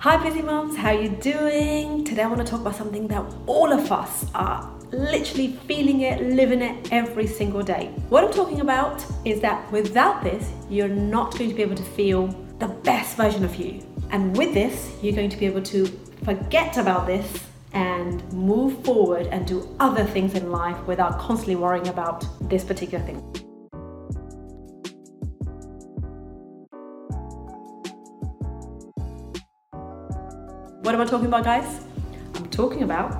Hi busy moms, how you doing? Today I want to talk about something that all of us are literally feeling it, living it every single day. What I'm talking about is that without this, you're not going to be able to feel the best version of you. And with this, you're going to be able to forget about this and move forward and do other things in life without constantly worrying about this particular thing. What am I talking about, guys? I'm talking about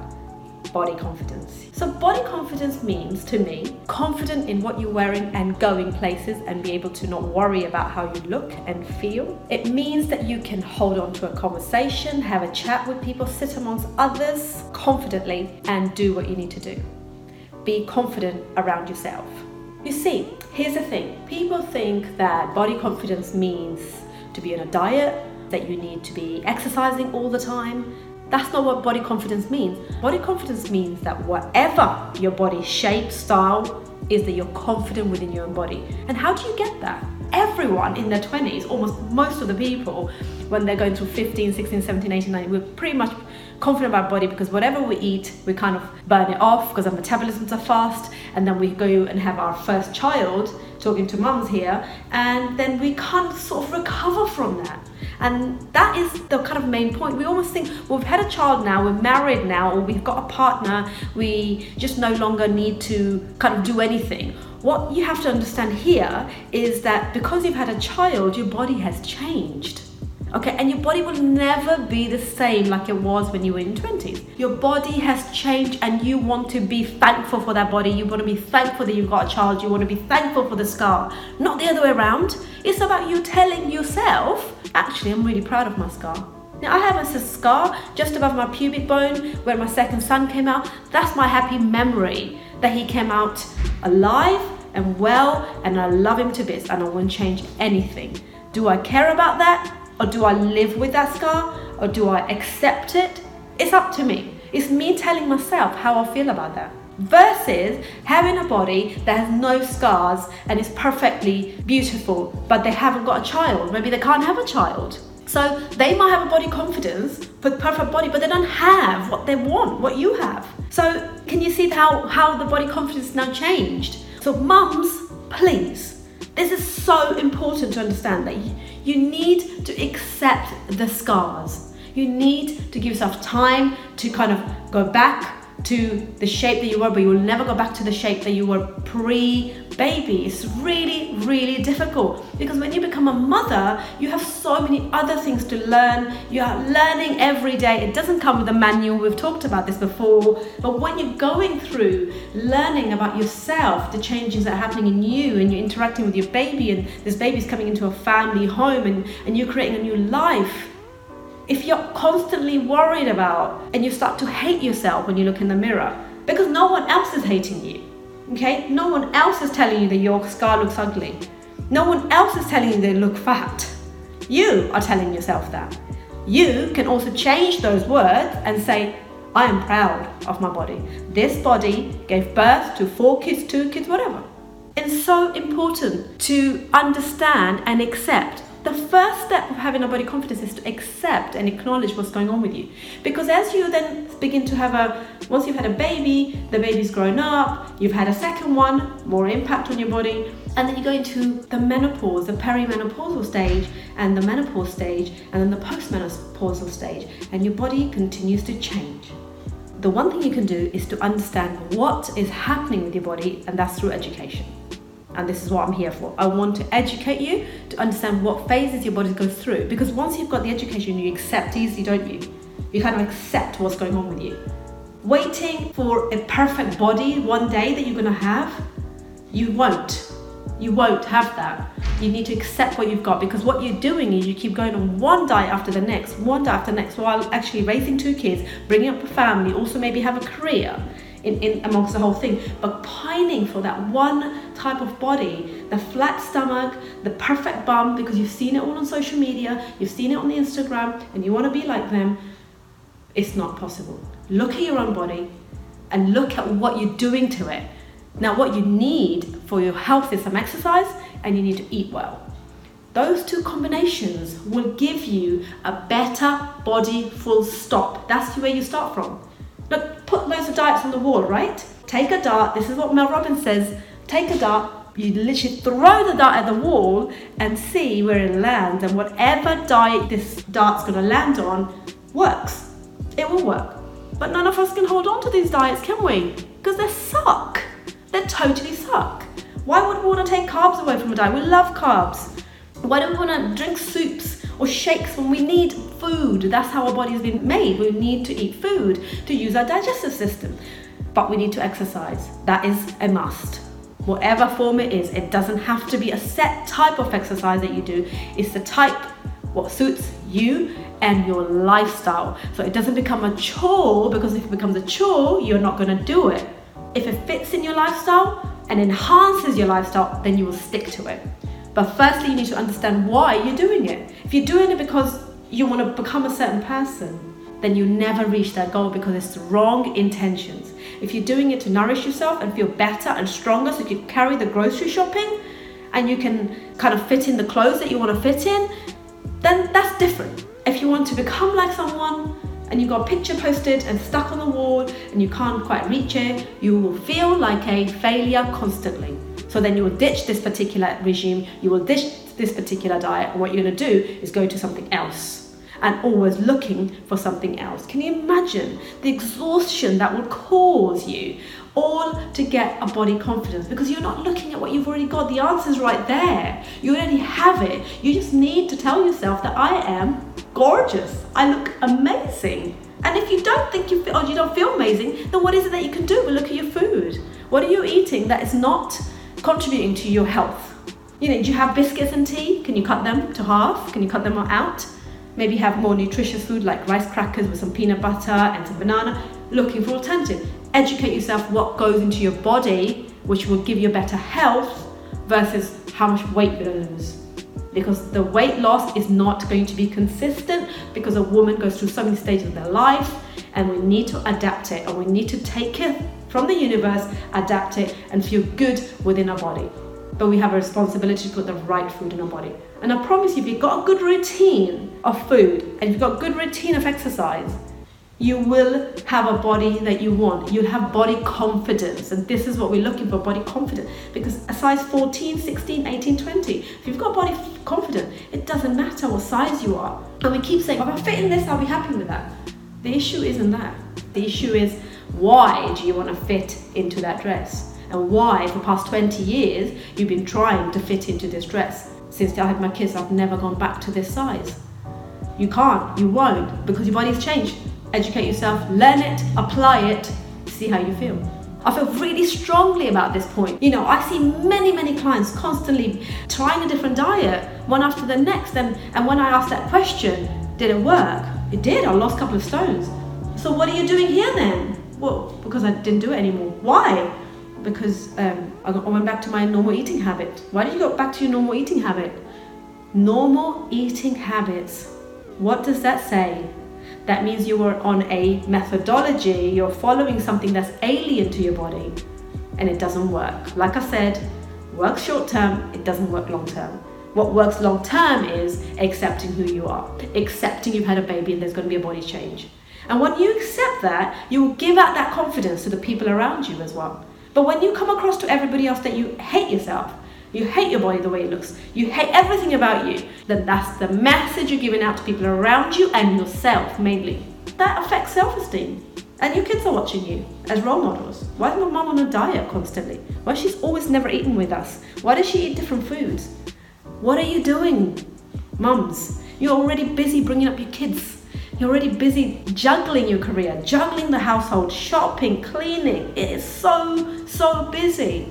body confidence. So, body confidence means to me confident in what you're wearing and going places and be able to not worry about how you look and feel. It means that you can hold on to a conversation, have a chat with people, sit amongst others confidently, and do what you need to do. Be confident around yourself. You see, here's the thing people think that body confidence means to be on a diet that you need to be exercising all the time. That's not what body confidence means. Body confidence means that whatever your body shape, style, is that you're confident within your own body. And how do you get that? Everyone in their 20s, almost most of the people, when they're going through 15, 16, 17, 18, 19, we're pretty much confident about body because whatever we eat, we kind of burn it off because our metabolisms are fast. And then we go and have our first child, talking to mums here, and then we can't sort of recover from that. And that is the kind of main point. We almost think well, we've had a child now, we're married now, or we've got a partner, we just no longer need to kind of do anything. What you have to understand here is that because you've had a child, your body has changed. Okay, and your body will never be the same like it was when you were in 20s. Your body has changed and you want to be thankful for that body. You want to be thankful that you've got a child. You want to be thankful for the scar. Not the other way around. It's about you telling yourself, actually, I'm really proud of my scar. Now, I have a scar just above my pubic bone where my second son came out. That's my happy memory that he came out alive and well, and I love him to bits, and I won't change anything. Do I care about that? Or do I live with that scar? Or do I accept it? It's up to me. It's me telling myself how I feel about that. Versus having a body that has no scars and is perfectly beautiful, but they haven't got a child. Maybe they can't have a child. So they might have a body confidence for perfect body, but they don't have what they want, what you have. So can you see how, how the body confidence now changed? So mums, please, this is so important to understand that you need to accept the scars. You need to give yourself time to kind of go back to the shape that you were, but you will never go back to the shape that you were pre baby. It's really, really difficult because when you become a mother, you have so many other things to learn. You are learning every day. It doesn't come with a manual, we've talked about this before, but when you're going through learning about yourself, the changes that are happening in you, and you're interacting with your baby, and this baby's coming into a family home, and, and you're creating a new life if you're constantly worried about and you start to hate yourself when you look in the mirror because no one else is hating you okay? No one else is telling you that your scar looks ugly. No one else is telling you they look fat. You are telling yourself that. You can also change those words and say i am proud of my body. This body gave birth to four kids two kids whatever. It's so important to understand and accept the first step of having a body confidence is to accept and acknowledge what's going on with you. Because as you then begin to have a, once you've had a baby, the baby's grown up, you've had a second one, more impact on your body, and then you go into the menopause, the perimenopausal stage, and the menopause stage, and then the postmenopausal stage, and your body continues to change. The one thing you can do is to understand what is happening with your body, and that's through education and this is what I'm here for. I want to educate you to understand what phases your body goes through because once you've got the education, you accept easily, don't you? You kind of accept what's going on with you. Waiting for a perfect body one day that you're going to have, you won't. You won't have that. You need to accept what you've got because what you're doing is you keep going on one diet after the next, one diet after the next, while actually raising two kids, bringing up a family, also maybe have a career in, in amongst the whole thing, but pining for that one type of body, the flat stomach, the perfect bum, because you've seen it all on social media, you've seen it on the Instagram, and you want to be like them, it's not possible. Look at your own body and look at what you're doing to it. Now, what you need for your health is some exercise and you need to eat well. Those two combinations will give you a better body full stop. That's where you start from. Look, put loads of diets on the wall, right? Take a dart. This is what Mel Robbins says. Take a dart, you literally throw the dart at the wall and see where it lands, and whatever diet this dart's gonna land on works. It will work. But none of us can hold on to these diets, can we? Because they suck. They totally suck. Why would we want to take carbs away from a diet? We love carbs. Why do we want to drink soups or shakes when we need food? That's how our body's been made. We need to eat food to use our digestive system. But we need to exercise. That is a must. Whatever form it is, it doesn't have to be a set type of exercise that you do. It's the type what suits you and your lifestyle. So it doesn't become a chore because if it becomes a chore, you're not going to do it. If it fits in your lifestyle and enhances your lifestyle, then you will stick to it. But firstly, you need to understand why you're doing it. If you're doing it because you want to become a certain person, then you never reach that goal because it's the wrong intentions. If you're doing it to nourish yourself and feel better and stronger so you can carry the grocery shopping and you can kind of fit in the clothes that you want to fit in, then that's different. If you want to become like someone and you've got a picture posted and stuck on the wall and you can't quite reach it, you will feel like a failure constantly. So then you will ditch this particular regime, you will ditch this particular diet, and what you're gonna do is go to something else and always looking for something else. Can you imagine the exhaustion that would cause you all to get a body confidence because you're not looking at what you've already got. The answer's right there. You already have it. You just need to tell yourself that I am gorgeous. I look amazing. And if you don't think you feel or you don't feel amazing, then what is it that you can do? Well, look at your food. What are you eating that is not contributing to your health? You know, do you have biscuits and tea? Can you cut them to half? Can you cut them out? Maybe have more nutritious food like rice crackers with some peanut butter and some banana. Looking for alternative educate yourself what goes into your body, which will give you better health, versus how much weight you're gonna lose. Because the weight loss is not going to be consistent because a woman goes through so many stages of their life and we need to adapt it and we need to take it from the universe, adapt it, and feel good within our body. But we have a responsibility to put the right food in our body. And I promise you, if you've got a good routine of food and you've got a good routine of exercise, you will have a body that you want. You'll have body confidence. And this is what we're looking for body confidence. Because a size 14, 16, 18, 20, if you've got body confidence, it doesn't matter what size you are. And we keep saying, if I fit in this, I'll be happy with that. The issue isn't that. The issue is why do you want to fit into that dress? And why, for past 20 years, you've been trying to fit into this dress. Since I had my kids, I've never gone back to this size. You can't, you won't, because your body's changed educate yourself, learn it, apply it, see how you feel. I feel really strongly about this point. You know, I see many, many clients constantly trying a different diet, one after the next. And, and when I ask that question, did it work? It did. I lost a couple of stones. So what are you doing here then? Well, because I didn't do it anymore. Why? Because um, I went back to my normal eating habit. Why did you go back to your normal eating habit? Normal eating habits. What does that say? that means you are on a methodology, you're following something that's alien to your body and it doesn't work. Like I said, works short term, it doesn't work long term. What works long term is accepting who you are, accepting you've had a baby and there's going to be a body change. And when you accept that, you will give out that confidence to the people around you as well. But when you come across to everybody else that you hate yourself, you hate your body the way it looks, you hate everything about you, then that's the message you're giving out to people around you and yourself mainly. That affects self esteem. And your kids are watching you as role models. Why is my mom on a diet constantly? Why she's always never eating with us? Why does she eat different foods? What are you doing, mums? You're already busy bringing up your kids. You're already busy juggling your career, juggling the household, shopping, cleaning. It is so, so busy.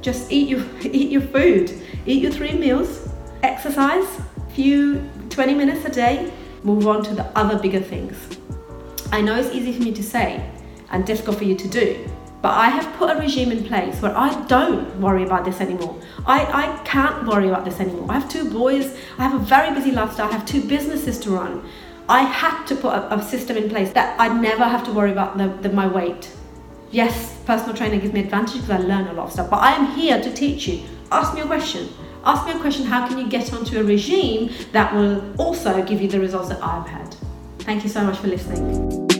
Just eat your eat your food. Eat your three meals. Exercise, a few 20 minutes a day. Move on to the other bigger things. I know it's easy for me to say and difficult for you to do, but I have put a regime in place where I don't worry about this anymore. I, I can't worry about this anymore. I have two boys, I have a very busy lifestyle, I have two businesses to run. I had to put a, a system in place that I'd never have to worry about the, the, my weight yes, personal training gives me advantage because I learn a lot of stuff, but I am here to teach you. Ask me a question. Ask me a question how can you get onto a regime that will also give you the results that I've had? Thank you so much for listening.